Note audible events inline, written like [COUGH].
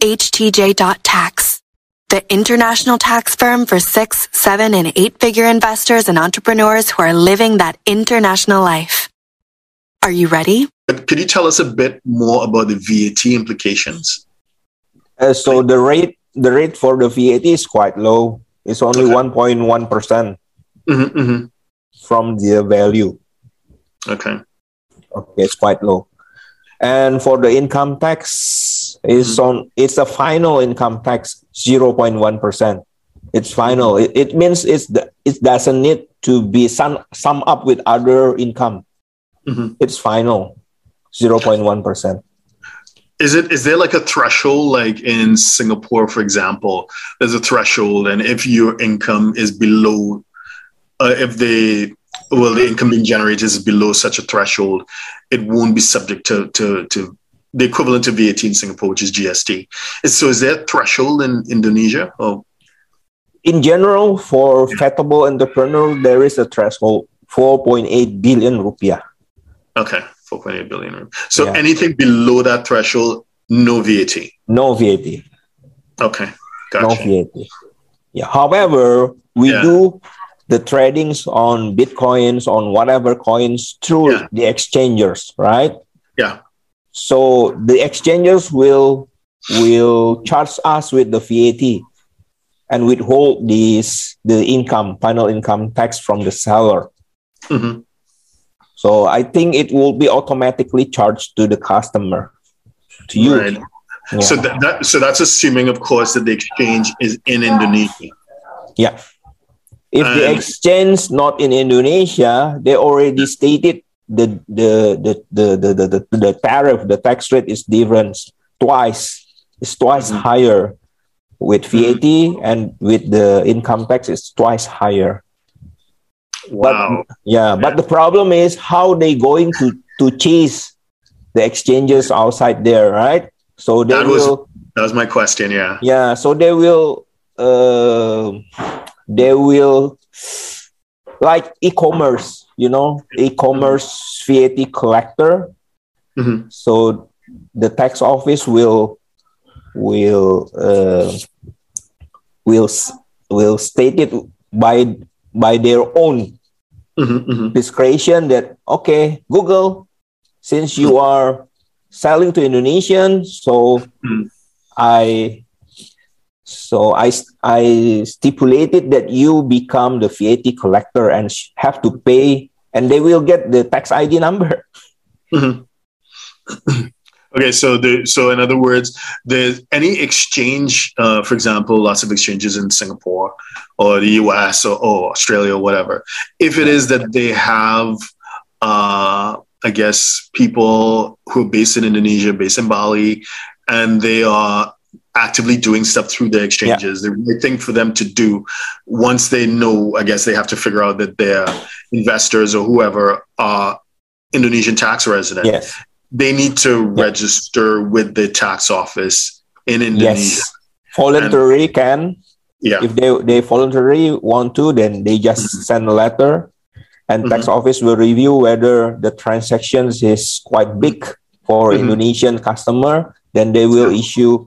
HTJ.tax, the international tax firm for six, seven, and eight figure investors and entrepreneurs who are living that international life. Are you ready? But could you tell us a bit more about the VAT implications? Uh, so the rate the rate for the VAT is quite low. It's only one point one percent Mm-hmm, mm-hmm. from the value. Okay. Okay, it's quite low. And for the income tax, is on it's a final income tax zero point one percent. It's final. It, it means it's the, it doesn't need to be sum sum up with other income. Mhm. It's final, zero point one percent. Is it is there like a threshold like in Singapore, for example? There's a threshold, and if your income is below, uh, if the well, the income being generated is below such a threshold, it won't be subject to to to the equivalent of VAT in Singapore, which is GST. So, is there a threshold in Indonesia? Oh, In general, for VATable entrepreneur, there is a threshold, four point eight billion rupiah. okay, four point eight billion. So, Yeah. anything below that threshold, no VAT. No VAT. Okay, gotcha. no. VAT. Yeah. However, we Yeah. do the tradings on bitcoins, on whatever coins through Yeah. the exchangers, right? Yeah. So the exchangers will will charge us with the VAT and withhold this the income, final income tax from the seller. Mhm. So I think it will be automatically charged to the customer, to you. Right. Yeah. So that, that so that's assuming, of course, that the exchange is in Indonesia. Yeah. If the And- exchange not in Indonesia, they already stated the the the the the, the, the, the tariff, the tax rate is different twice. It's twice Mhm. higher with VAT and with the income tax is twice higher. Wow. Yeah, but the problem is how they going to to chase the exchanges outside there, right? So they That was- will That was my question. Yeah. yeah so they will uh, they will like e-commerce you know e-commerce vat collector Mhm. so the tax office will will uh, will will state it by by their own Mhm, mhm. discretion that okay google since you are selling to indonesian so Mm. i so i i stipulated that you become the vat collector and have to pay and they will get the tax id number Mhm. [COUGHS] okay. So the so in other words, there's any exchange, uh, for example, lots of exchanges in Singapore or the US or, or Australia or whatever. If it is that they have, uh, I guess, people who are based in Indonesia, based in Bali, and they are actively doing stuff through the exchanges. The right thing for them to do once they know, I guess they have to figure out that their investors or whoever are Indonesian tax resident. yes They need to Yeah. register with the tax office in Indonesia. yes voluntary can Yeah. if they they voluntarily want to then they just Mhm. send a letter and tax office will review whether the transactions is quite big for Mhm. indonesian customer then they will issue